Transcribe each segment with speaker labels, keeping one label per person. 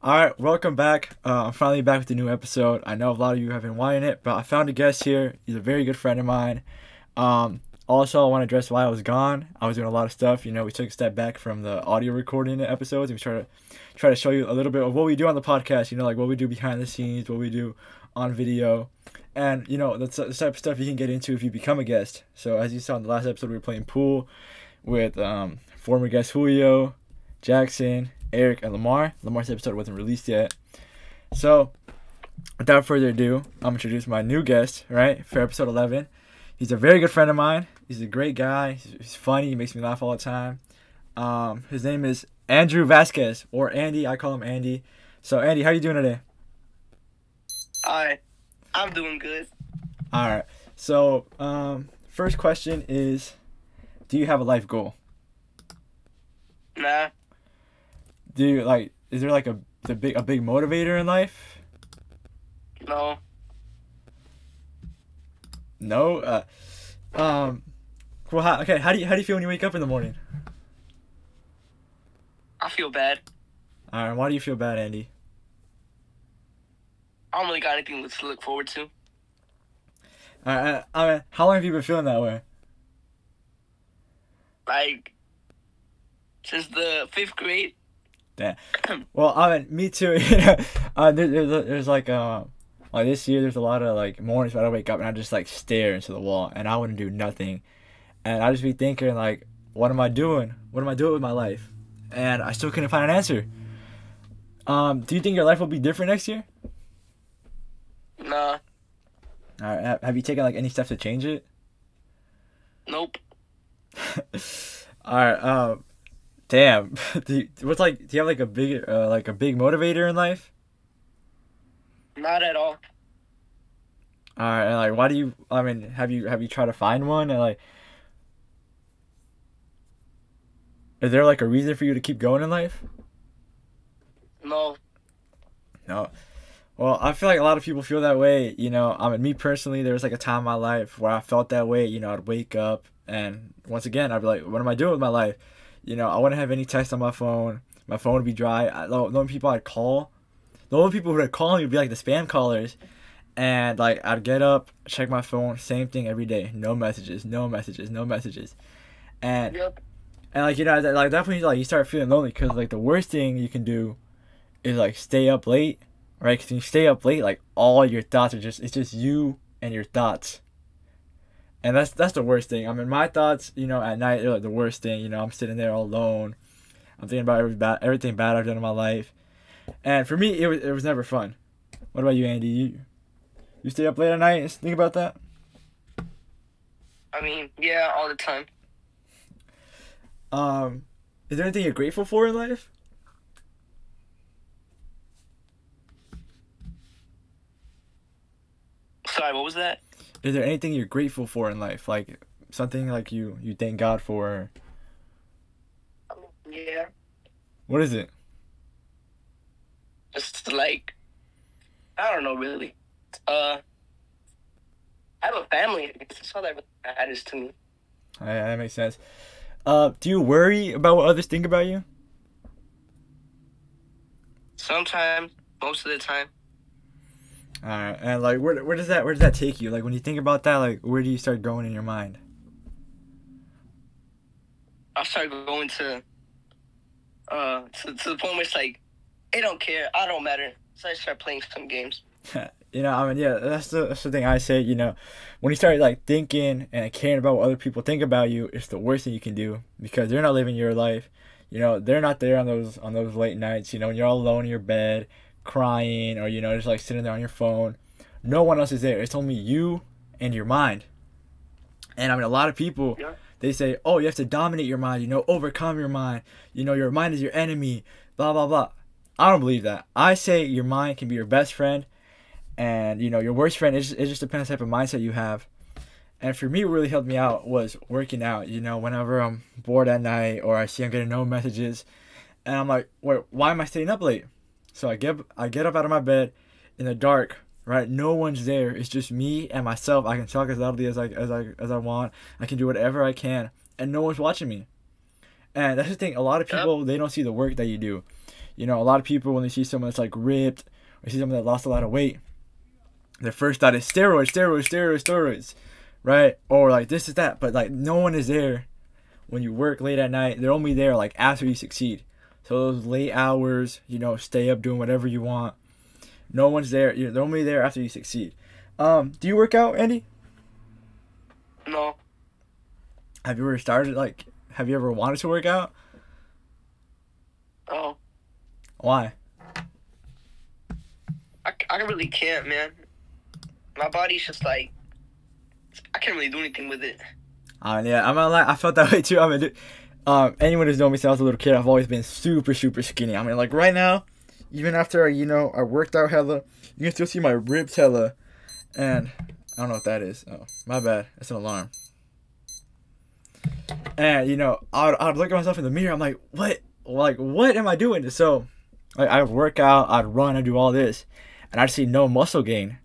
Speaker 1: All right, welcome back. Uh, I'm finally back with a new episode. I know a lot of you have been wanting it, but I found a guest here. He's a very good friend of mine. Um, also, I want to address why I was gone. I was doing a lot of stuff. You know, we took a step back from the audio recording episodes. And we try to try to show you a little bit of what we do on the podcast. You know, like what we do behind the scenes, what we do on video, and you know that's the type of stuff you can get into if you become a guest. So as you saw in the last episode, we were playing pool with um, former guest Julio, Jackson, Eric, and Lamar. Lamar's episode wasn't released yet. So, without further ado, I'm introduce my new guest, right, for episode 11. He's a very good friend of mine. He's a great guy. He's, he's funny. He makes me laugh all the time. Um, his name is Andrew Vasquez, or Andy. I call him Andy. So, Andy, how you doing today?
Speaker 2: Hi, I'm doing good.
Speaker 1: All right. So, um, first question is, do you have a life goal?
Speaker 2: Nah,
Speaker 1: Do you like? Is there like a the big a big motivator in life?
Speaker 2: no,
Speaker 1: No. Uh, um. Well, how, okay. How do you how do you feel when you wake up in the morning?
Speaker 2: I feel bad.
Speaker 1: All right. Why do you feel bad, Andy?
Speaker 2: I don't really got anything to look forward to.
Speaker 1: All right. uh, I, I mean, how long have you been feeling that way?
Speaker 2: Like, since the fifth grade.
Speaker 1: Well, I mean, me too. You know, uh, there, there's, there's like uh, like this year, there's a lot of like mornings where I wake up and I just like stare into the wall and I wouldn't do nothing, and I just be thinking like, what am I doing? What am I doing with my life? And I still couldn't find an answer. Um, do you think your life will be different next year?
Speaker 2: Nah,
Speaker 1: All right. Have, have you taken like any steps to change it?
Speaker 2: nope.
Speaker 1: All right. Um, damn. do you, what's like? Do you have like a big uh, like a big motivator in life?
Speaker 2: Not at all.
Speaker 1: All right. And like, why do you? I mean, have you have you tried to find one and like? Is there like a reason for you to keep going in life?
Speaker 2: No,
Speaker 1: No. Well, I feel like a lot of people feel that way. You know, I mean, me personally, there was like a time in my life where I felt that way. You know, I'd wake up and once again, I'd be like, what am I doing with my life? You know, I wouldn't have any text on my phone. My phone would be dry. I, the only people I'd call, the only people who would call me would be like the spam callers. And like, I'd get up, check my phone, same thing every day. No messages, no messages, no messages. And
Speaker 2: yep.
Speaker 1: and like you know, like definitely you like you start feeling lonely because like the worst thing you can do is like stay up late, right? Because you stay up late, like all your thoughts are just it's just you and your thoughts, and that's that's the worst thing. I mean, my thoughts, you know, at night they're like the worst thing. You know, I'm sitting there all alone. I'm thinking about every bad, everything bad I've done in my life, and for me, it was it was never fun. What about you, Andy? You you stay up late at night and think about that?
Speaker 2: I mean, yeah, all the time.
Speaker 1: Um, is there anything you're grateful for in life?
Speaker 2: Sorry, what was that?
Speaker 1: Is there anything you're grateful for in life like something like you you thank god for
Speaker 2: Yeah,
Speaker 1: what is it
Speaker 2: just like, I don't know really. Uh, I have a family. That's all that really matters to me.
Speaker 1: Uh, that makes sense uh do you worry about what others think about you
Speaker 2: Sometimes, most of the time.
Speaker 1: All right and like where, where does that where does that take you like when you think about that like where do you start going in your mind
Speaker 2: I start going to uh to, to the point where it's like, it don't care, I don't matter. So I start playing some games.
Speaker 1: you know i mean yeah that's the, that's the thing i say you know when you start like thinking and caring about what other people think about you it's the worst thing you can do because they're not living your life you know they're not there on those on those late nights you know when you're all alone in your bed crying or you know just like sitting there on your phone. No one else is there. It's only you and your mind. And i mean a lot of people
Speaker 2: Yeah.
Speaker 1: they say oh you have to dominate your mind you know overcome your mind you know your mind is your enemy blah blah blah. I don't believe that. I say your mind can be your best friend and you know your worst friend. It just, it just depends on the type of mindset you have. And for me what really helped me out was working out you know whenever i'm bored at night or i see i'm getting no messages. And i'm like wait why am i staying up late so i get i get up out of my bed in the dark right? No one's there. It's just me and myself. I can talk as loudly as i as i as i want. I can do whatever i can. And no one's watching me. And that's the thing. A lot of people they don't see the work that you do. You know, a lot of people when they see someone that's like ripped or see someone that lost a lot of weight, their first thought is steroids, steroids, steroids, steroids, right? Or like this is that, but like no one is there. When you work late at night. They're only there like after you succeed. So those late hours, you know, stay up doing whatever you want. No one's there. You're only there after you succeed. Um, do you work out, Andy?
Speaker 2: No.
Speaker 1: Have you ever started like? Have you ever wanted to work out?
Speaker 2: Oh.
Speaker 1: Why?
Speaker 2: I, I really can't, man. My body's just like I can't really do anything with it.
Speaker 1: Uh, yeah, I'm not lie. I felt that way too. I'm mean, dude, um, anyone who's known me since I was a little kid, I've always been super, super skinny. I mean, like right now, even after I, you know, I worked out hella, you can still see my ribs hella, and I don't know what that is. Oh, my bad. It's an alarm. And you know, I'd, I'd look at myself in the mirror. I'm like, what? Like, what am I doing? So, like, I work out, I'd run, I do all this, and I'd see no muscle gain.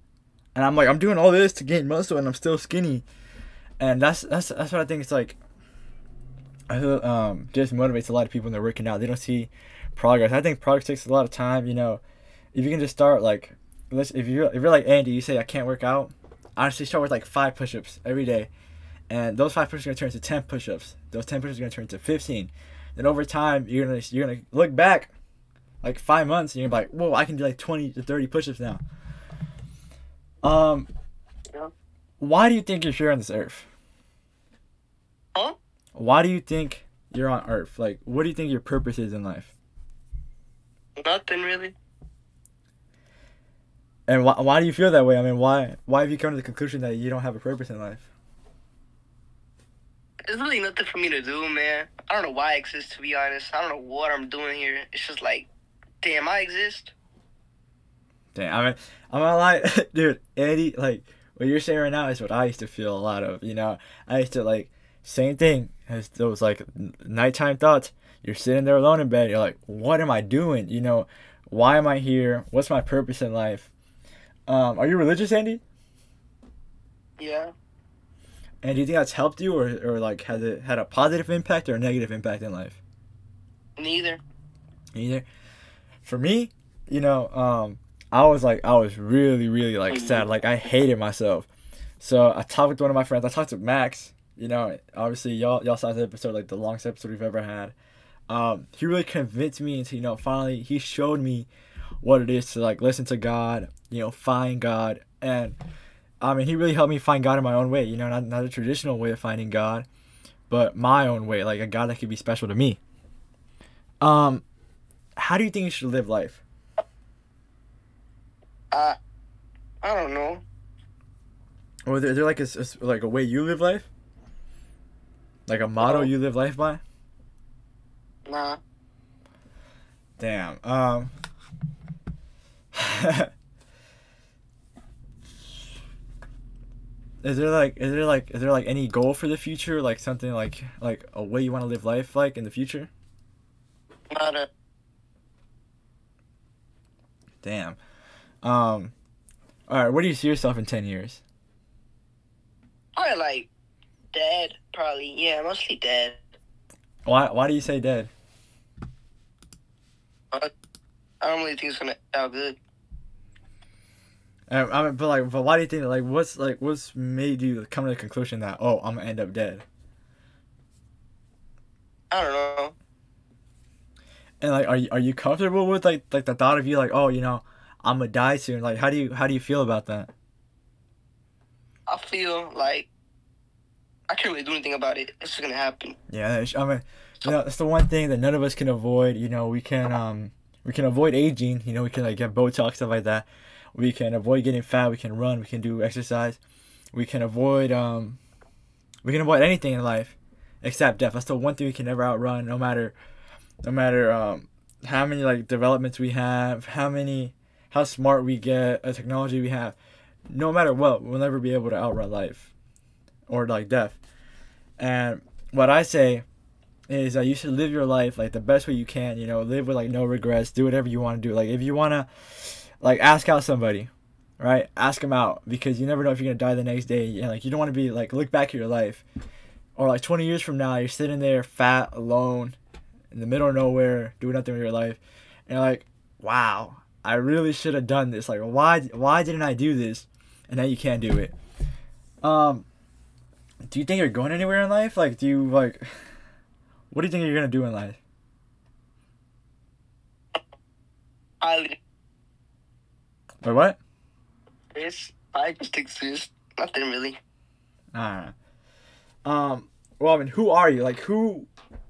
Speaker 1: And I'm like, I'm doing all this to gain muscle, and I'm still skinny. And that's that's that's what I think. It's like, I feel um just motivates a lot of people when they're working out. They don't see progress. I think progress takes a lot of time. You know, if you can just start like, let's if you if you're like Andy, you say I can't work out. Honestly, start with like five push-ups every day, and those five push-ups are gonna turn into ten push-ups. Those ten push-ups are gonna turn into fifteen. Then over time, you're gonna you're gonna look back, like five months, and you're like, whoa, I can do like twenty to thirty push-ups now. Um,
Speaker 2: Yeah.
Speaker 1: why do you think you're here on this earth?
Speaker 2: Huh?
Speaker 1: Why do you think you're on earth? Like, what do you think your purpose is in life?
Speaker 2: Nothing really.
Speaker 1: And why, why do you feel that way? I mean, why why have you come to the conclusion that you don't have a purpose in life?
Speaker 2: There's really nothing for me to do, man. I don't know why I exist to be honest. I don't know what I'm doing here. It's just like, damn, I exist.
Speaker 1: Damn, I mean, I'm not lie, dude. Eddie, like what you're saying right now is what I used to feel a lot of. You know, I used to like same thing as those like nighttime thoughts. You're sitting there alone in bed. You're like, what am I doing? You know, why am I here? What's my purpose in life? Um, are you religious, Andy?
Speaker 2: Yeah.
Speaker 1: And do you think that's helped you, or, or like has it had a positive impact or a negative impact in life?
Speaker 2: Neither.
Speaker 1: Neither. For me, you know, um, I was like, I was really, really like sad. Like I hated myself. So I talked with one of my friends. I talked to Max. You know, obviously y'all y'all saw the episode like the longest episode we've ever had. Um, he really convinced me into you know finally he showed me what it is to like listen to God. You know, find God, and I mean he really helped me find God in my own way. You know, not not a traditional way of finding God, but my own way, like a God that could be special to me. Um, how do you think you should live life?
Speaker 2: I I don't know.
Speaker 1: Or is there, is there like a, s- like a way you live life? Like a motto you live life by?
Speaker 2: Nah.
Speaker 1: Damn. Um. is there like is there like is there like any goal for the future? Like something like like a way you want to live life like in the future?
Speaker 2: Not a
Speaker 1: Damn. Um. All right. Where do you see yourself in ten years?
Speaker 2: probably like dead, probably. Yeah, mostly dead.
Speaker 1: Why Why do you say dead?
Speaker 2: I don't really think it's gonna out good.
Speaker 1: Um, I mean, but like, but why do you think like what's like what's made you come to the conclusion that oh I'm gonna end up dead?
Speaker 2: I don't know.
Speaker 1: And like, are you are you comfortable with like like the thought of you like oh you know I'm gonna die soon? Like, how do you how do you feel about that?
Speaker 2: I feel like I can't really do anything about it. It's just gonna happen.
Speaker 1: Yeah, I mean, you know, that's the one thing that none of us can avoid. You know, we can um we can avoid aging. You know, we can like get Botox stuff like that. We can avoid getting fat. We can run. We can do exercise. We can avoid um we can avoid anything in life except death. That's the one thing we can never outrun. No matter no matter um how many like developments we have, how many how smart we get, a technology we have. No matter what, we'll never be able to outrun life or like death. And what I say is that you should live your life like the best way you can. You know, live with like no regrets. Do whatever you want to do. Like if you wanna, like ask out somebody, right? Ask them out because you never know if you're gonna die the next day. And like you don't want to be like look back at your life, or like 20 years from now you're sitting there fat alone, in the middle of nowhere, doing nothing with your life, and you're like, wow, I really should have done this. Like, why why didn't I do this? And now you can't do it. Um, do you think you're going anywhere in life? Like, do you like, what do you think you're gonna do in life?
Speaker 2: I
Speaker 1: Wait, what?
Speaker 2: this I just exist. Nothing really.
Speaker 1: Alright. Um. Well, I mean, who are you? Like, who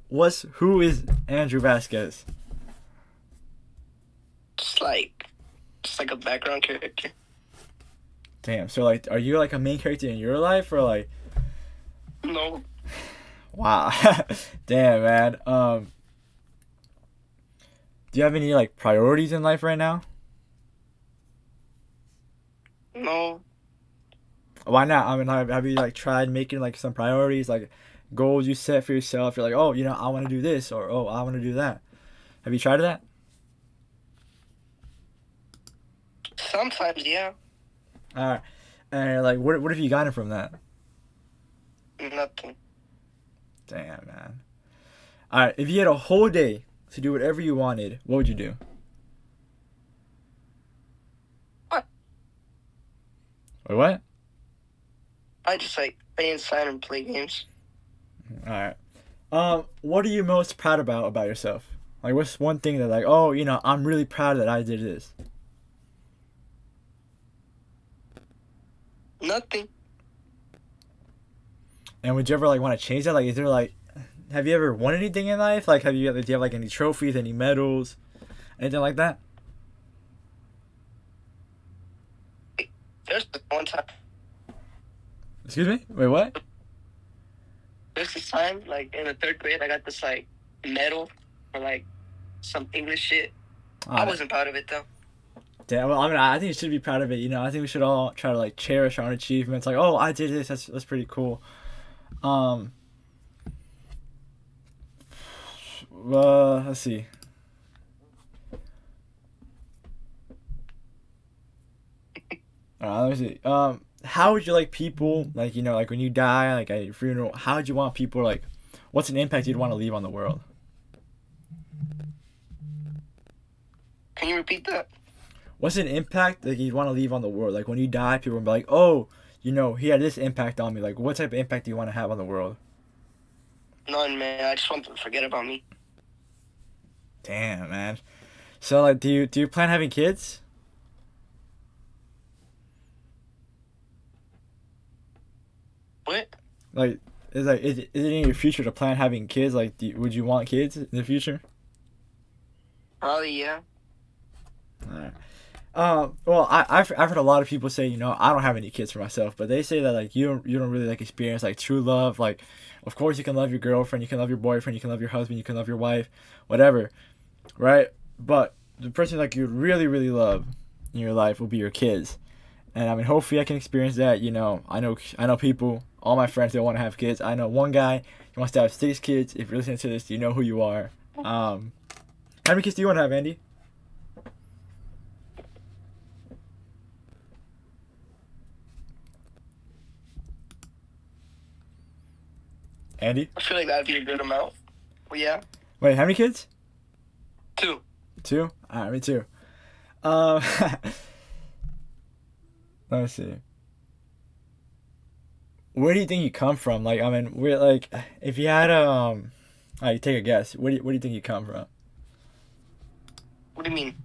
Speaker 1: was who is Andrew Vasquez?
Speaker 2: Just like just like a background character.
Speaker 1: Damn. So, like, are you like a main character in your life, or like,
Speaker 2: No.
Speaker 1: wow, damn, man. Um. Do you have any like priorities in life right now?
Speaker 2: No.
Speaker 1: Why not? I mean, have, have you like tried making like some priorities, like goals you set for yourself? You're like, oh, you know, I want to do this, or oh, I want to do that. Have you tried that?
Speaker 2: Sometimes yeah.
Speaker 1: All right. And like, what what have you gotten from that?
Speaker 2: Nothing.
Speaker 1: Damn, man. All right. If you had a whole day to do whatever you wanted, what would you do?
Speaker 2: What?
Speaker 1: Wait, what?
Speaker 2: I just like stay inside and play games.
Speaker 1: All right. Um, what are you most proud about about yourself? Like, what's one thing that like, oh, you know, I'm really proud that I did this.
Speaker 2: Nothing.
Speaker 1: And would you ever like want to change that? Like, is there like, have you ever won anything in life? Like, have you do you have like any trophies, any medals, anything like that?
Speaker 2: There's one time.
Speaker 1: Excuse me. Wait, what?
Speaker 2: There's this time, like in the third grade, I got this like medal for like some English shit. I
Speaker 1: Ah,
Speaker 2: wasn't proud of it though.
Speaker 1: Damn, well, I mean, I think you should be proud of it. You know, I think we should all try to like cherish our own achievements. Like, oh, I did this. That's that's pretty cool. Um. Uh, let's see. Uh, let me see. Um, how would you like people like you know like when you die like at your funeral? How would you want people like? What's an impact you'd want to leave on the world?
Speaker 2: Can you repeat that?
Speaker 1: What's an impact that you'd want to leave on the world? Like when you die, people will be like, oh, you know, he had this impact on me. Like, what type of impact do you want to have on the world?
Speaker 2: None, man. I just want them to forget about me.
Speaker 1: Damn, man. So, like, do you do you plan having kids?
Speaker 2: What?
Speaker 1: Like, is like is, it- is it in your future to plan having kids? Like, do you, would you want kids in the future?
Speaker 2: Probably yeah.
Speaker 1: Alright. Um. Well, I I've, I've heard a lot of people say, you know, I don't have any kids for myself, but they say that like you don't you don't really like experience like true love. Like, of course you can love your girlfriend, you can love your boyfriend, you can love your husband, you can love your wife, whatever, right? But the person like you really really love in your life will be your kids, and I mean, hopefully I can experience that. You know, I know I know people, all my friends they don't want to have kids. I know one guy he wants to have six kids. If you're listening to this, you know who you are. Um, how many kids do you want to have, Andy? Andy?
Speaker 2: I feel like that'd be a good amount. Well, yeah.
Speaker 1: Wait, how many kids?
Speaker 2: Two.
Speaker 1: Two? Alright, me too. Um, let me see. Where do you think you come from? Like, I mean, we're like, if you had a, um, alright, take a guess. Where do you, where do you think you come from?
Speaker 2: What do you mean?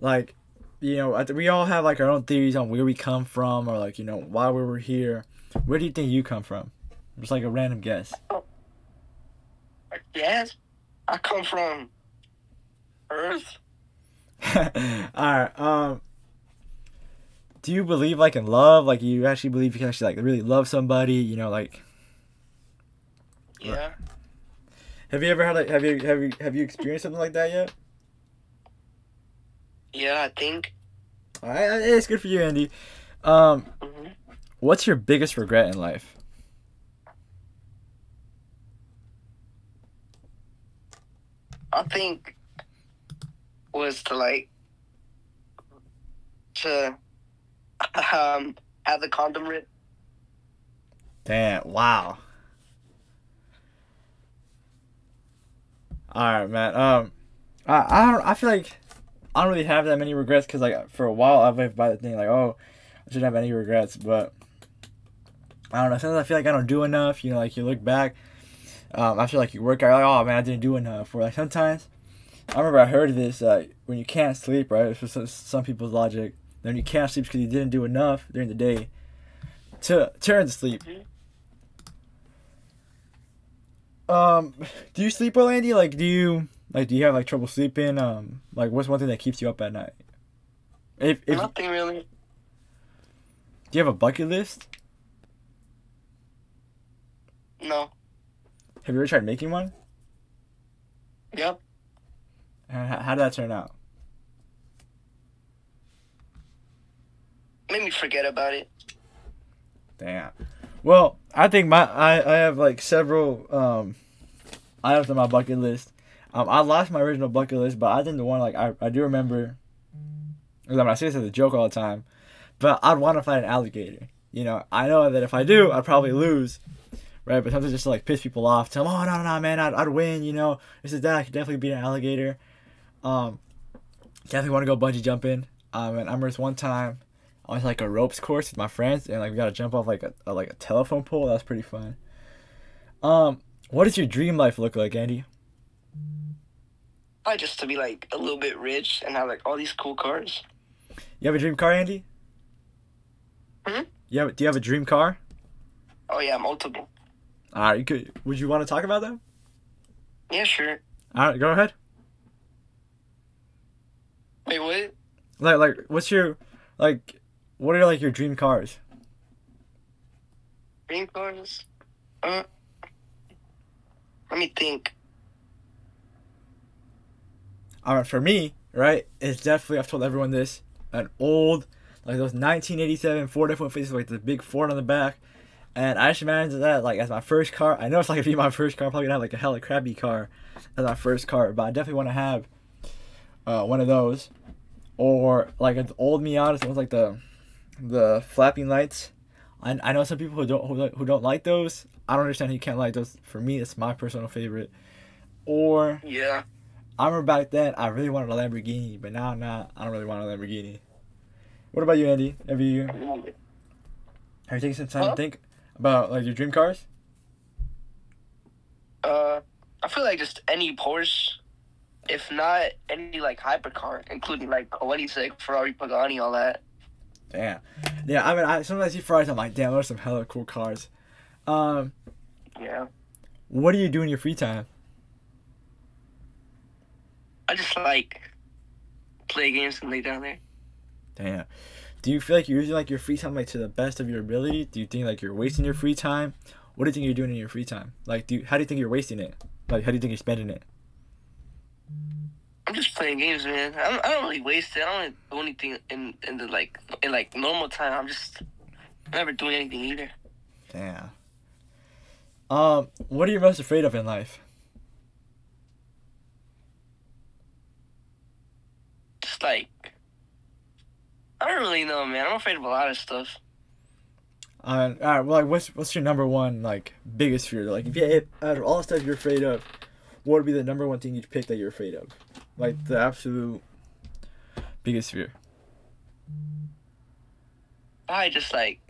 Speaker 1: Like, you know, we all have like our own theories on where we come from, or like, you know, why we were here. Where do you think you come from? Just like a random guess.
Speaker 2: guess I come from Earth.
Speaker 1: Alright, um Do you believe like in love? Like you actually believe you can actually like really love somebody, you know, like
Speaker 2: Yeah.
Speaker 1: have you ever had like have you have you have you experienced something like that yet?
Speaker 2: Yeah, I think.
Speaker 1: Alright, it's good for you, Andy. Um
Speaker 2: hmm
Speaker 1: what's your biggest regret in life?
Speaker 2: I think was to like to um have the condom ripped.
Speaker 1: Damn, wow. Alright, man. Um I I don't I feel like I don't really have that many regrets because like for a while I've lived by the thing like oh I shouldn't have any regrets but I don't know sometimes I feel like I don't do enough you know like you look back um, after like you work out like oh man I didn't do enough or like sometimes I remember I heard this uh, when you can't sleep right it's just some people's logic then you can't sleep because you didn't do enough during the day to turn to sleep. Um, do you sleep well, Andy? Like, do you like do you have like trouble sleeping? Um, like, what's one thing that keeps you up at night?
Speaker 2: If if nothing really.
Speaker 1: Do you have a bucket list?
Speaker 2: No.
Speaker 1: Have you ever tried making one?
Speaker 2: Yep.
Speaker 1: And how, how did that turn out?
Speaker 2: Made me forget about it.
Speaker 1: Damn. Well, I think my I, I have like several um items on my bucket list. Um, I lost my original bucket list, but I think the one like I, I do remember. I mean, I say this as a joke all the time, but I'd want to fight an alligator. You know, I know that if I do, I'd probably lose, right? But sometimes just to, like piss people off, tell them, "Oh no, no, no, man, I'd, I'd win." You know, this is that. I could definitely beat an alligator. Um, definitely want to go bungee jumping. Um, and I remember this one time I to like a ropes course with my friends, and like we got to jump off like a, a like a telephone pole. That was pretty fun. Um, what does your dream life look like, Andy?
Speaker 2: I just to be like a little bit rich and have like all these cool cars.
Speaker 1: You have a dream car, Andy?
Speaker 2: Hmm.
Speaker 1: You have, do you have a dream car?
Speaker 2: Oh yeah, multiple.
Speaker 1: All right, could. Would you want to talk about them?
Speaker 2: Yeah, sure.
Speaker 1: All right, go ahead.
Speaker 2: Wait, what?
Speaker 1: Like, like, what's your like? What are like your dream cars?
Speaker 2: Dream cars? Uh, let me think.
Speaker 1: Alright, for me, right, it's definitely I've told everyone this. An old, like those 1987 Ford F-150 like the big Ford on the back, and I just imagined that like as my first car. I know it's like gonna be my first car. I'm probably gonna have like a hella crappy car as my first car, but I definitely want to have uh, one of those, or like an old Miata. It was like the the flapping lights. I, I know some people who don't who, who don't like those. I don't understand how you can't like those. For me, it's my personal favorite. Or
Speaker 2: yeah,
Speaker 1: I remember back then I really wanted a Lamborghini, but now I'm not. I don't really want a Lamborghini. What about you, Andy? Have you have you taken some time huh? to think about like your dream cars?
Speaker 2: Uh, I feel like just any Porsche, if not any like hypercar, including like a 26 Ferrari, Pagani, all that.
Speaker 1: Damn. Yeah, I mean, I sometimes see Ferraris. I'm like, damn, those are some hella cool cars. Um.
Speaker 2: Yeah.
Speaker 1: What do you do in your free time?
Speaker 2: I just like play games and lay down there.
Speaker 1: Damn. Do you feel like you're using like your free time like to the best of your ability? Do you think like you're wasting your free time? What do you think you're doing in your free time? Like, do you, how do you think you're wasting it? Like, how do you think you're spending it?
Speaker 2: I'm just playing games, man. I don't, I don't really waste it. I don't do anything in in the like in like normal time. I'm just never doing anything either.
Speaker 1: Damn. Um, what are you most afraid of in life?
Speaker 2: Just like I don't really know, man. I'm afraid of a lot of stuff.
Speaker 1: Uh, all right. Well, like, what's what's your number one like biggest fear? Like, if you if, out of all the stuff you're afraid of, what would be the number one thing you'd pick that you're afraid of? Like the absolute biggest fear.
Speaker 2: I just like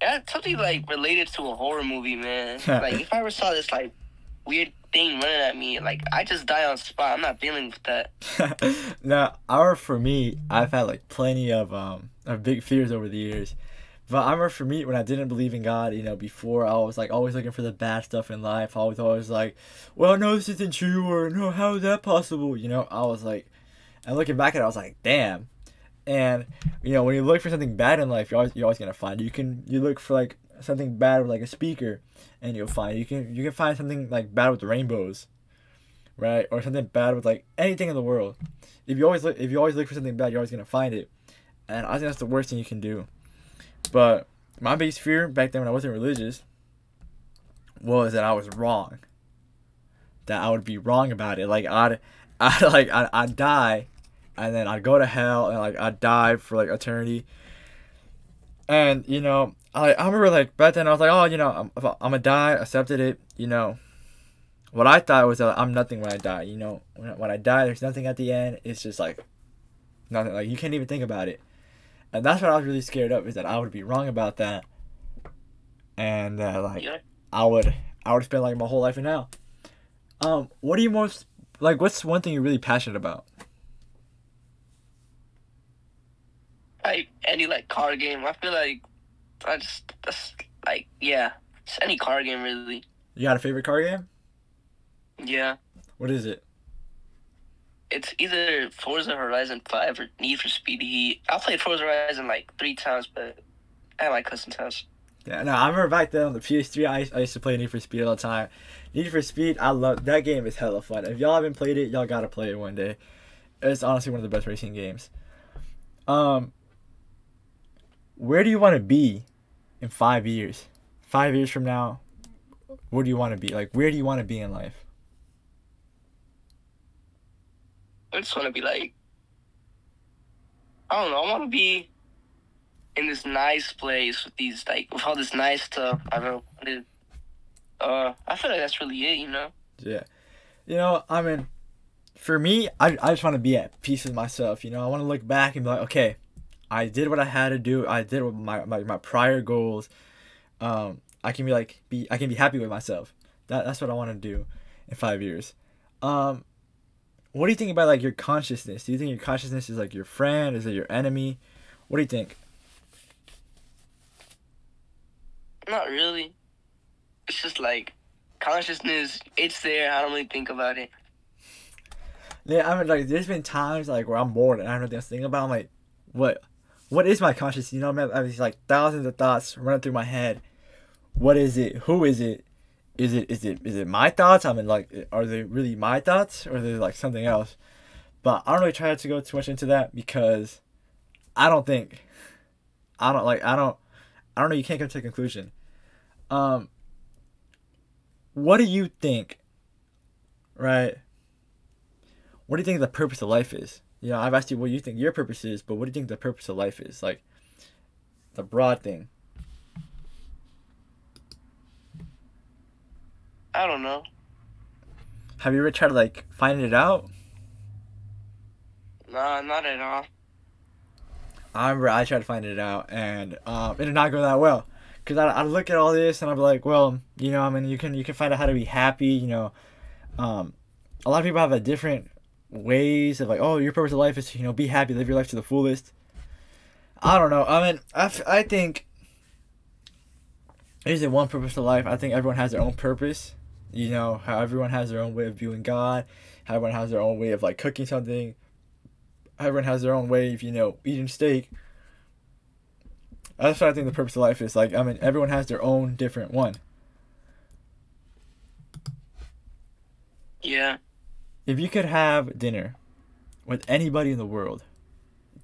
Speaker 2: yeah, something like related to a horror movie, man. like if I ever saw this like weird thing running at me, like I just die on spot. I'm not dealing with that.
Speaker 1: now, our for me, I've had like plenty of um of big fears over the years. But I remember for me, when I didn't believe in God, you know, before I was like always looking for the bad stuff in life. I was always like, well, no, this isn't true, or no, how is that possible? You know, I was like, and looking back at it, I was like, damn. And you know, when you look for something bad in life, you're always you're always gonna find. It. You can you look for like something bad with like a speaker, and you'll find. You can you can find something like bad with rainbows, right? Or something bad with like anything in the world. If you always look if you always look for something bad, you're always gonna find it. And I think that's the worst thing you can do. But my biggest fear back then when I wasn't religious was that I was wrong. That I would be wrong about it. Like I'd, I like I'd, I'd die, and then I'd go to hell, and like I'd die for like eternity. And you know, I I remember like back then I was like, oh, you know, I'm, I'm gonna die. Accepted it. You know, what I thought was that I'm nothing when I die. You know, when, when I die, there's nothing at the end. It's just like nothing. Like you can't even think about it. And that's what I was really scared of is that I would be wrong about that, and that like
Speaker 2: Yeah.
Speaker 1: I would I would spend like my whole life in hell. Um, what are you most like? What's one thing you're really passionate about?
Speaker 2: Like any like car game. I feel like I just that's like yeah. Just any car game really.
Speaker 1: You got a favorite car game?
Speaker 2: Yeah.
Speaker 1: What is it?
Speaker 2: It's either Forza Horizon 5 or Need for Speed Heat. I played Forza Horizon like three times, but I like custom times.
Speaker 1: Yeah, no, I remember back then on the PS3, I, I used to play Need for Speed all the time. Need for Speed, I love that game. is hella fun. If y'all haven't played it, y'all gotta play it one day. It's honestly one of the best racing games. Um, where do you want to be in five years? Five years from now, where do you want to be? Like, where do you want to be in life?
Speaker 2: I just want to be like, I don't know. I want to be in this nice place with these like with all this nice stuff. I don't know. Uh, I feel like that's really it. You know.
Speaker 1: Yeah. You know, I mean, for me, I, I just want to be at peace with myself. You know, I want to look back and be like, okay, I did what I had to do. I did what my, my, my prior goals. Um, I can be like, be I can be happy with myself. That, that's what I want to do in five years. Um, what do you think about like your consciousness? Do you think your consciousness is like your friend? Is it your enemy? What do you think?
Speaker 2: Not really. It's just like consciousness. It's there. I don't really think about it.
Speaker 1: Yeah, I mean, like, there's been times like where I'm bored and I have nothing else to think about. I'm like, what, what is my conscious? You know, I have these like thousands of thoughts running through my head. What is it? Who is it? Is it is it is it my thoughts? I mean, like, are they really my thoughts or are they like something else? But I don't really try to go too much into that because I don't think, I don't like, I don't, I don't know. You can't come to a conclusion. Um, what do you think? Right what do you think the purpose of life is? You know, I've asked you what you think your purpose is, but what do you think the purpose of life is? Like the broad thing.
Speaker 2: I don't know.
Speaker 1: Have you ever tried to like find it out?
Speaker 2: Nah, not at all.
Speaker 1: I remember I tried to find it out and um, it did not go that well. Cause I I look at all this and I'm like, well, you know, I mean, you can you can find out how to be happy. You know, um, a lot of people have a different ways of like, oh, your purpose of life is you know be happy, live your life to the fullest. I don't know. I mean, I, f- I think there isn't one purpose to life. I think everyone has their own purpose. You know how everyone has their own way of viewing God. How everyone has their own way of like cooking something. Everyone has their own way of you know eating steak. That's what I think the purpose of life is. Like I mean, everyone has their own different one.
Speaker 2: Yeah.
Speaker 1: If you could have dinner with anybody in the world,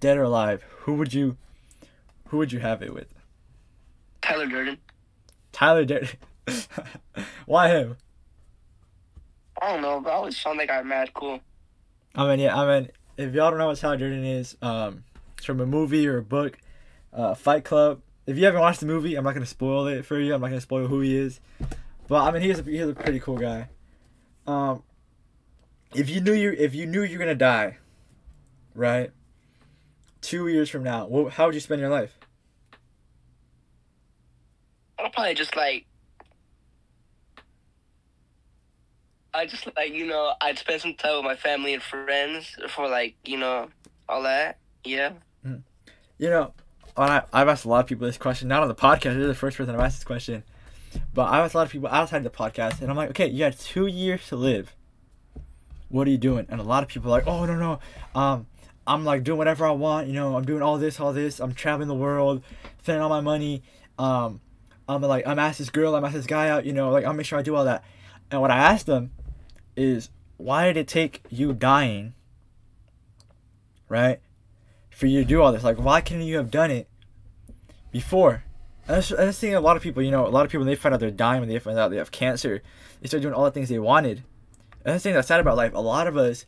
Speaker 1: dead or alive, who would you who would you have it with?
Speaker 2: Tyler Durden.
Speaker 1: Tyler Durden. Why him?
Speaker 2: I don't know, but I always found that guy mad cool.
Speaker 1: I mean, yeah, I mean, if y'all don't know what Tyler Durden is, um, it's from a movie or a book, uh, Fight Club. If you haven't watched the movie, I'm not gonna spoil it for you. I'm not gonna spoil who he is, but I mean, he's a, he's a pretty cool guy. Um, if you knew you if you knew you're gonna die, right? Two years from now, what, how would you spend your life?
Speaker 2: I'll probably just like. I just like you know I'd spend some time with my family and friends for like you know all that yeah hmm.
Speaker 1: You know, I, I've asked a lot of people this question, not on the podcast. You're the first person I've asked this question, but I've asked a lot of people outside the podcast, and I'm like, okay, you had two years to live. What are you doing? And a lot of people are like, oh no no, um, I'm like doing whatever I want. You know, I'm doing all this, all this. I'm traveling the world, spending all my money. Um, I'm like, I'm asked this girl, I'm asked this guy out. You know, like I'll make sure I do all that. And what I asked them is, why did it take you dying? Right for you to do all this? Like, why couldn't you have done it before? And that's, that's the thing. A lot of people, you know, a lot of people when they find out they're dying, when they find out they have cancer, they start doing all the things they wanted. And that's the thing that's sad about life. A lot of us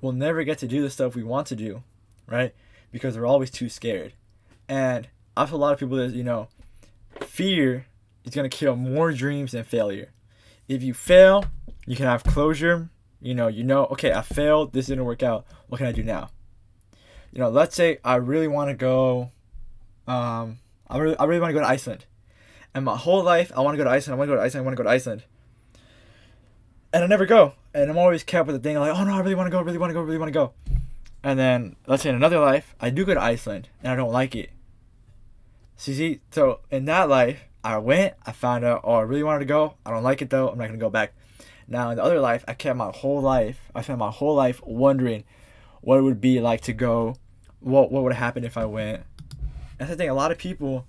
Speaker 1: will never get to do the stuff we want to do, right? Because we're always too scared. And I've told a lot of people that you know, fear is gonna kill more dreams than failure. If you fail, you can have closure. You know, you know, okay, I failed. This didn't work out. What can I do now? You know, let's say I really want to go. Um, I really, I really want to go to Iceland, and my whole life I want to go to Iceland. I want to go to Iceland. I want to go to Iceland, and I never go. And I'm always kept with the thing like, oh no, I really want to go, really want to go, really want to go. And then let's say in another life I do go to Iceland and I don't like it. So see, so in that life I went, I found out, oh, I really wanted to go. I don't like it though. I'm not gonna go back. Now in the other life, I kept my whole life. I spent my whole life wondering what it would be like to go. What what would happen if I went? That's the thing. A lot of people,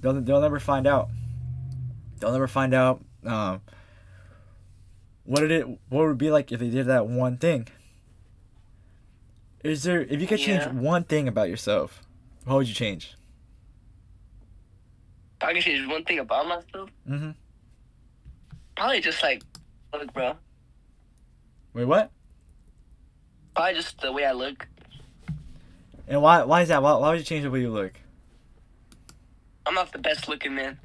Speaker 1: they'll they'll never find out. They'll never find out. Um, what did it? What would it be like if they did that one thing? Is there? If you could change
Speaker 2: Yeah.
Speaker 1: one thing about yourself, what would you change?
Speaker 2: I change one thing about myself.
Speaker 1: Mm-hmm.
Speaker 2: Probably just like, look, bro.
Speaker 1: Wait, what?
Speaker 2: Probably just the way I look.
Speaker 1: And why? Why is that? Why, why would you change the way you look?
Speaker 2: I'm not the best looking man.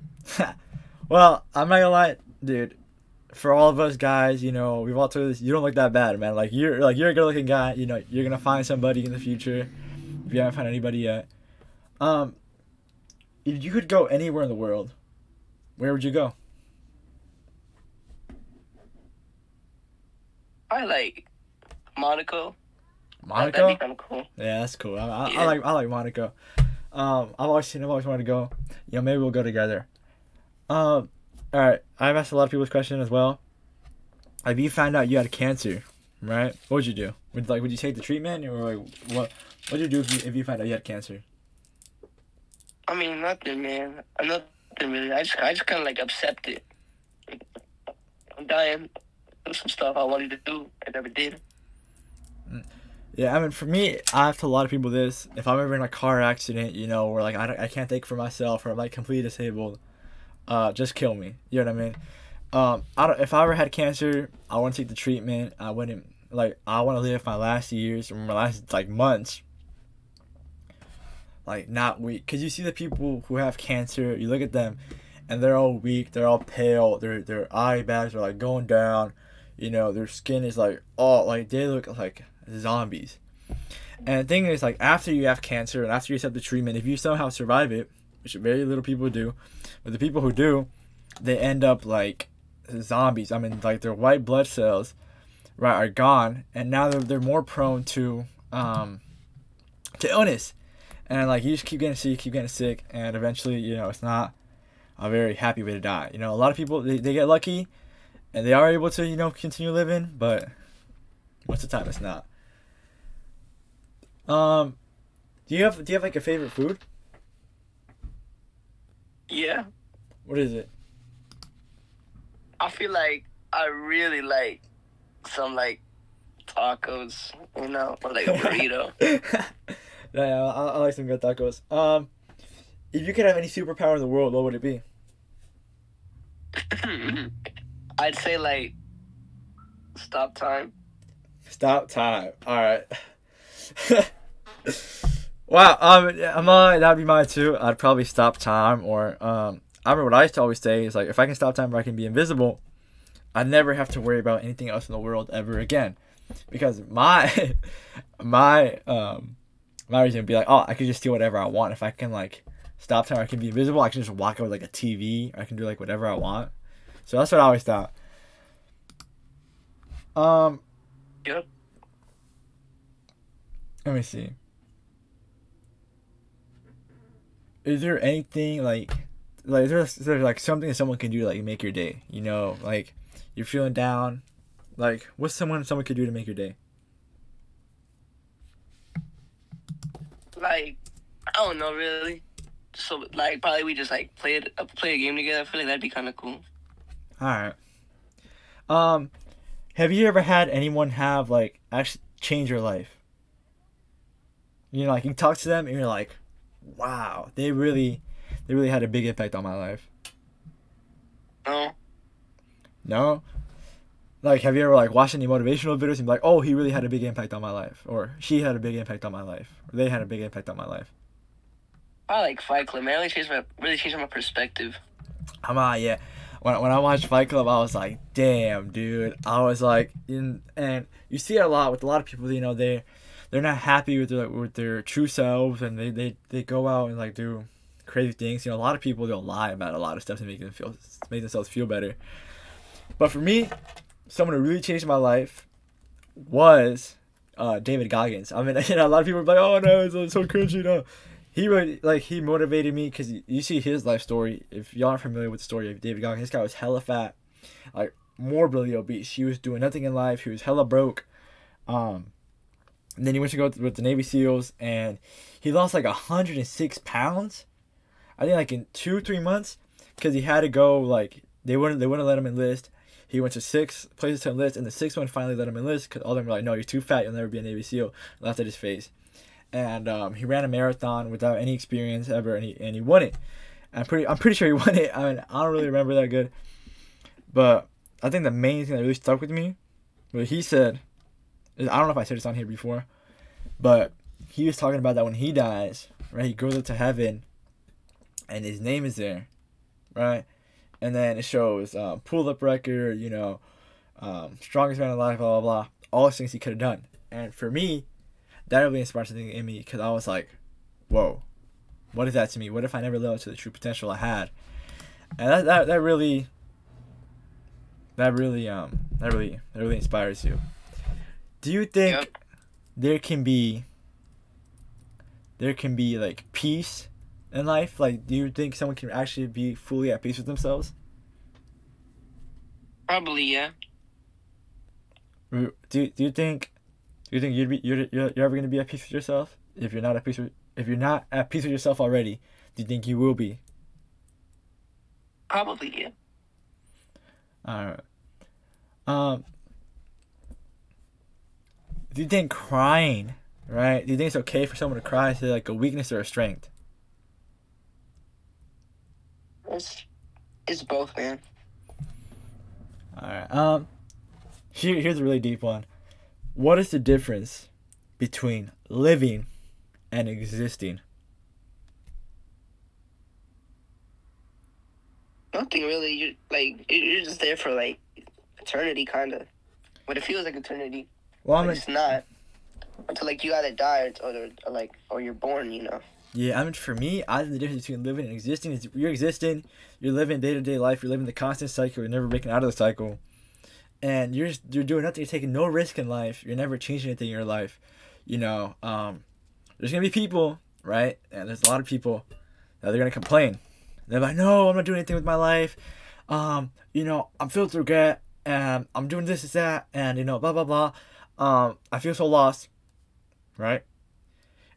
Speaker 1: well, I'm not gonna lie, dude. For all of us guys, you know, we've all told this. You don't look that bad, man. Like you're like you're a good-looking guy. You know, you're gonna find somebody in the future. If you haven't found anybody yet, um, if you could go anywhere in the world, where would you go?
Speaker 2: I like Monaco.
Speaker 1: Monaco.
Speaker 2: That'd be kind of cool.
Speaker 1: Yeah, that's cool. I, I, I like I like Monaco. Um, I've always seen. I've always wanted to go. You know, maybe we'll go together. Um, all right. I've asked a lot of people this question as well. If you found out you had cancer, right? What would you do? Would like would you take the treatment or like what? What'd you do if you, if you found out you had cancer?
Speaker 2: I mean, nothing, man. I'm nothing really. I just, I just kind of like accept it. I'm dying. Do some stuff I wanted to do. I never did. Mm.
Speaker 1: Yeah, I mean, for me, I've told a lot of people this. If I'm ever in a car accident, you know, where like I, don't- I can't think for myself or I'm like completely disabled, uh, just kill me. You know what I mean? Um, I don't, if I ever had cancer, I want to take the treatment. I wouldn't like. I want to live my last years or my last like months. Like not weak, cause you see the people who have cancer. You look at them, and they're all weak. They're all pale. Their their eye bags are like going down. You know, their skin is like all like they look like zombies. And the thing is, like, after you have cancer and after you accept the treatment, if you somehow survive it, which very little people do, but the people who do, they end up like zombies. I mean, like their white blood cells, right, are gone, and now they're, they're more prone to um to illness, and like you just keep getting sick, keep getting sick, and eventually, you know, it's not a very happy way to die. You know, a lot of people they, they get lucky, and they are able to you know continue living, but most of the time it's not. Um, do you have do you have like a favorite food?
Speaker 2: Yeah.
Speaker 1: What is it?
Speaker 2: I feel like I really like some like tacos, you know, or like a burrito.
Speaker 1: yeah, yeah, I, I like some good tacos. Um, if you could have any superpower in the world, what would it be?
Speaker 2: I'd say like stop time.
Speaker 1: Stop time. All right. wow. Um, I'm not, that'd be mine too. I'd probably stop time, or um, I remember what I used to always say is like, if I can stop time, or I can be invisible, I never have to worry about anything else in the world ever again, because my my um my reason would be like, oh, I could just do whatever I want if I can like stop time. I can be invisible. I can just walk out with like a TV. Or I can do like whatever I want. So that's what I always thought. Um.
Speaker 2: Yep.
Speaker 1: Let me see. Is there anything like, like is there, is there like something that someone can do to like make your day? You know, like you're feeling down. Like what's someone someone could do to make your day?
Speaker 2: Like I don't know really. So like probably we just like play it uh, play a game together. I feel like that'd be kind of cool.
Speaker 1: All right. Um, have you ever had anyone have like actually change your life? You know, like you talk to them and you're like, wow, they really, they really had a big impact on my life.
Speaker 2: No.
Speaker 1: No. Like, have you ever like watched any motivational videos and be like, oh, he really had a big impact on my life, or she had a big impact on my life, or they had a big impact on my life?
Speaker 2: I like Fight Club, man. It really changed my really changed my perspective.
Speaker 1: I'm uh, yeah. when, when I watched Fight Club, I was like, damn, dude. I was like, in and you see it a lot with a lot of people. You know, they they're not happy with their with their true selves, and they they, they go out and like do crazy things. You know, a lot of people they'll lie about a lot of stuff to make them feel make themselves feel better. But for me, someone who really changed my life was uh, David Goggins. I mean, you know, a lot of people are like, "Oh no, it's so cringy." No, he really like he motivated me because you see his life story. If y'all aren't familiar with the story of David Goggins, this guy was hella fat, like morbidly obese. He was doing nothing in life. He was hella broke. Um, and then he went to go with the Navy SEALs, and he lost like hundred and six pounds. I think like in two three months, because he had to go like they wouldn't they wouldn't let him enlist. He went to six places to enlist, and the sixth one finally let him enlist because all of them were like, "No, you're too fat. You'll never be a Navy SEAL." Laughed at his face and um, he ran a marathon without any experience ever, and he and he won it. I'm pretty I'm pretty sure he won it. I mean, I don't really remember that good, but I think the main thing that really stuck with me, what he said, I don't know if I said this on here before, but he was talking about that when he dies, right? He goes up to heaven, and his name is there, right? And then it shows uh, pull up record, you know, um, strongest man alive, blah blah blah, all the things he could have done. And for me, that really inspired something in me because I was like, whoa, what is that to me? What if I never lived up to the true potential I had? And that, that, that really, that really, um, that really, that really inspires you. Do you think yep. there can be, there can be like peace in life? Like, do you think someone can actually be fully at peace with themselves?
Speaker 2: Probably, yeah.
Speaker 1: Do, do you think do you think you'd be you're, you're, you're ever gonna be at peace with yourself? If you're not at peace with if you're not at peace with yourself already, do you think you will be?
Speaker 2: Probably yeah.
Speaker 1: All right. Um. Do you think crying, right? Do you think it's okay for someone to cry? Is it like a weakness or a strength?
Speaker 2: It's it's both, man.
Speaker 1: All right. Um. Here, here's a really deep one. What is the difference between living and existing?
Speaker 2: Nothing really. You're like you're just there for like eternity, kind of. But it feels like eternity. Well, mean, it's not until like you either die or, or, or like or you're born. You know.
Speaker 1: Yeah, I mean, for me, I think the difference between living and existing is you're existing, you're living day to day life, you're living the constant cycle, you're never breaking out of the cycle and you're just, you're doing nothing. You're taking no risk in life. You're never changing anything in your life. You know, um, there's gonna be people, right? And there's a lot of people that they're gonna complain. They're like, "No, I'm not doing anything with my life. Um, you know, I'm filled with regret, and I'm doing this, and that, and you know, blah blah blah. Um, I feel so lost, right?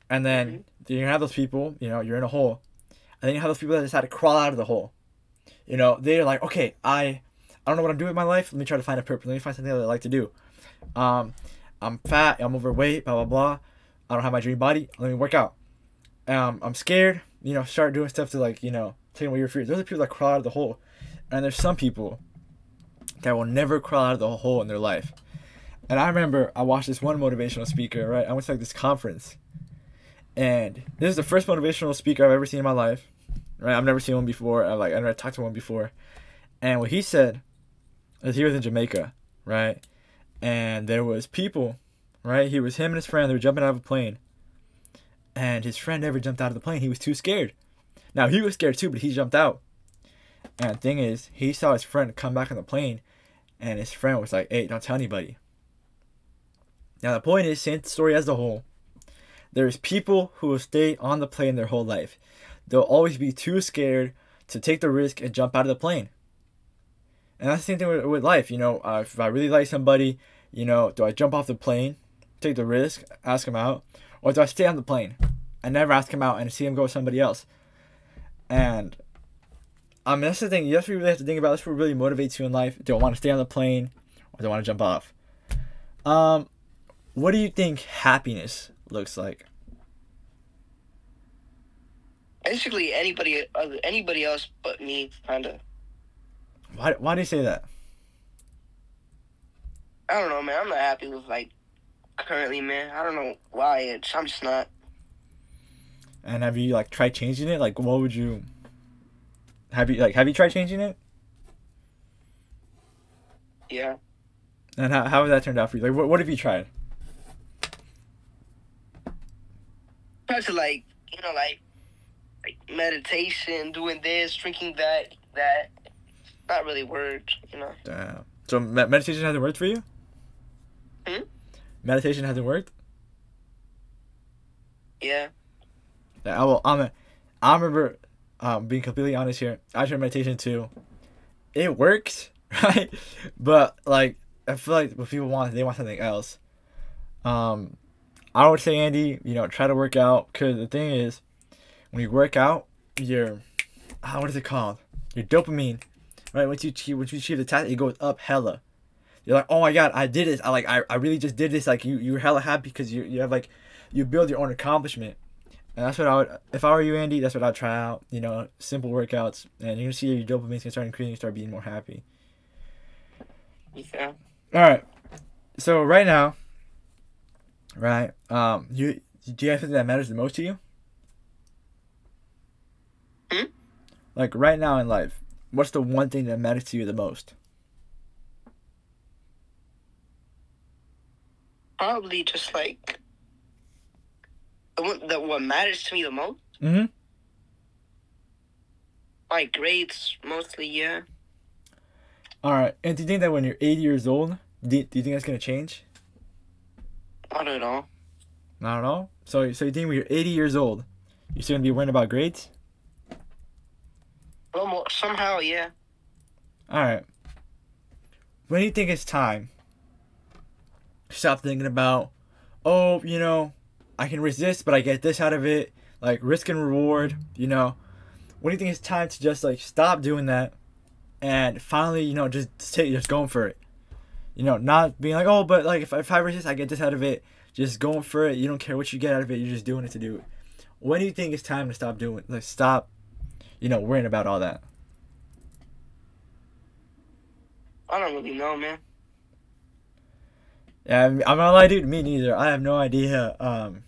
Speaker 1: And then mm-hmm. you have those people. You know, you're in a hole, and then you have those people that decide to crawl out of the hole. You know, they're like, "Okay, I." I don't know what I'm doing with my life. Let me try to find a purpose. Let me find something that I like to do. Um, I'm fat. I'm overweight. Blah blah blah. I don't have my dream body. Let me work out. Um, I'm scared. You know, start doing stuff to like you know take away your fears. Those are people that crawl out of the hole, and there's some people that will never crawl out of the hole in their life. And I remember I watched this one motivational speaker. Right, I went to like this conference, and this is the first motivational speaker I've ever seen in my life. Right, I've never seen one before. I like I never talked to one before, and what he said is he was in Jamaica, right? And there was people, right? He was him and his friend. They were jumping out of a plane, and his friend never jumped out of the plane. He was too scared. Now he was scared too, but he jumped out. And the thing is, he saw his friend come back on the plane, and his friend was like, "Hey, don't tell anybody." Now the point is, same story as a whole. There's people who will stay on the plane their whole life. They'll always be too scared to take the risk and jump out of the plane. And that's the same thing with, with life. You know, uh, if I really like somebody, you know, do I jump off the plane, take the risk, ask him out, or do I stay on the plane and never ask him out and see him go with somebody else? And I mean, that's the thing. That's what you really have to think about. That's what really motivates you in life. Do I want to stay on the plane or do I want to jump off? Um, what do you think happiness looks like?
Speaker 2: Basically, anybody, anybody else but me, kind of.
Speaker 1: Why, why do you say that?
Speaker 2: I don't know, man. I'm not happy with, like, currently, man. I don't know why. It's, I'm just not.
Speaker 1: And have you, like, tried changing it? Like, what would you... Have you, like, have you tried changing it?
Speaker 2: Yeah.
Speaker 1: And how how has that turned out for you? Like, what what have you tried?
Speaker 2: To like you know like like meditation, doing this, drinking that, that. Not really worked, you know.
Speaker 1: Damn. So me- meditation hasn't worked for you?
Speaker 2: Hmm?
Speaker 1: Meditation hasn't worked.
Speaker 2: Yeah.
Speaker 1: Yeah, I will. I'm. A, I remember, um, being completely honest here. I tried meditation too. It worked, right? But like, I feel like what people want, they want something else. Um, I would say, Andy, you know, try to work out because the thing is, when you work out, your, ah, what is it called? Your dopamine, right? Once you achieve, once you achieve the task, it goes up hella. You're like, oh my god, I did this. I like, I, I really just did this. Like, you, you're hella happy because you, you have like, you build your own accomplishment. And that's what I would, if I were you, Andy, that's what I'd try out. You know, simple workouts, and you're gonna see your dopamine's gonna start increasing, you start being more happy.
Speaker 2: Yeah.
Speaker 1: All right. So right now, right? Um, you do you have something that matters the most to you?
Speaker 2: Hmm?
Speaker 1: Like right now in life, what's the one thing that matters to you the most?
Speaker 2: Probably just like the one that what matters to me the most.
Speaker 1: Mm-hmm.
Speaker 2: My grades mostly, yeah.
Speaker 1: All right. And do you think that when you're 80 years old, do, do you think that's gonna change?
Speaker 2: Not at all.
Speaker 1: Not at all. So so you think when you're 80 years old, you're still gonna be worrying about grades?
Speaker 2: Well, somehow, yeah.
Speaker 1: All right. When do you think it's time? Stop thinking about, oh, you know, I can resist, but I get this out of it. Like risk and reward, you know. When do you think it's time to just like stop doing that, and finally, you know, just take, just going for it. You know, not being like, oh, but like if, I, if I resist, I get this out of it. Just going for it. You don't care what you get out of it. You're just doing it to do it. When do you think it's time to stop doing? Like stop, you know, worrying about all that.
Speaker 2: I don't really know, man.
Speaker 1: Yeah, I'm, I'm not lie, dude. Me neither. I have no idea um,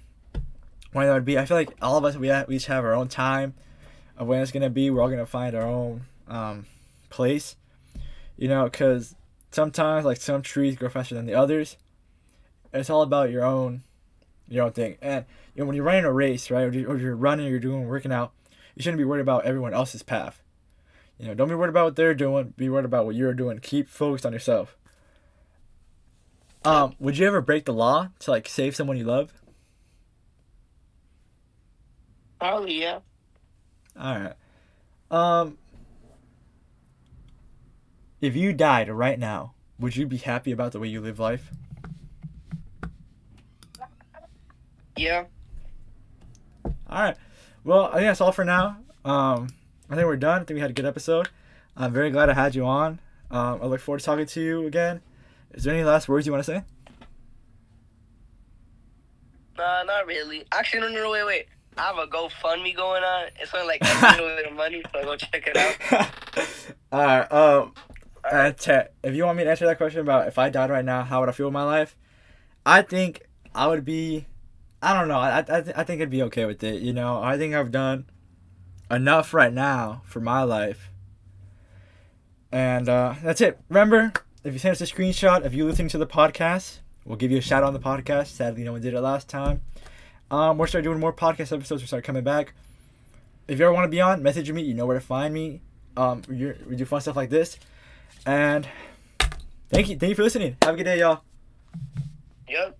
Speaker 1: when that would be. I feel like all of us we, ha- we each have our own time of when it's gonna be. We're all gonna find our own um, place, you know. Because sometimes like some trees grow faster than the others. It's all about your own, your own thing. And you know when you're running a race, right, or you- or you're running, or you're doing working out, you shouldn't be worried about everyone else's path. You know, don't be worried about what they're doing. Be worried about what you're doing. Keep focused on yourself. Um, would you ever break the law to like save someone you love?
Speaker 2: Probably, yeah.
Speaker 1: All right. Um, if you died right now, would you be happy about the way you live life?
Speaker 2: Yeah.
Speaker 1: All right. Well, I think that's all for now. Um, I think we're done. I think we had a good episode. I'm very glad I had you on. Um, I look forward to talking to you again. Is there any last words you want to say?
Speaker 2: Nah, not really. Actually, no, no, no, wait, wait. I have a GoFundMe going on. It's only like a little bit of money, so I'll go check it out.
Speaker 1: All right. Um, uh, Chet, if you want me to answer that question about if I died right now, how would I feel with my life? I think I would be. I don't know. I I, th- I think I'd be okay with it. You know, I think I've done enough right now for my life. And uh, that's it. Remember, if you send us a screenshot of you listening to the podcast, we'll give you a shout out on the podcast. Sadly, no one did it last time. Um, we'll start doing more podcast episodes. We'll start coming back. If you ever want to be on, message me. You know where to find me. Um, we we do fun stuff like this. And thank you, thank you for listening. Have a good day, y'all.
Speaker 2: Yep.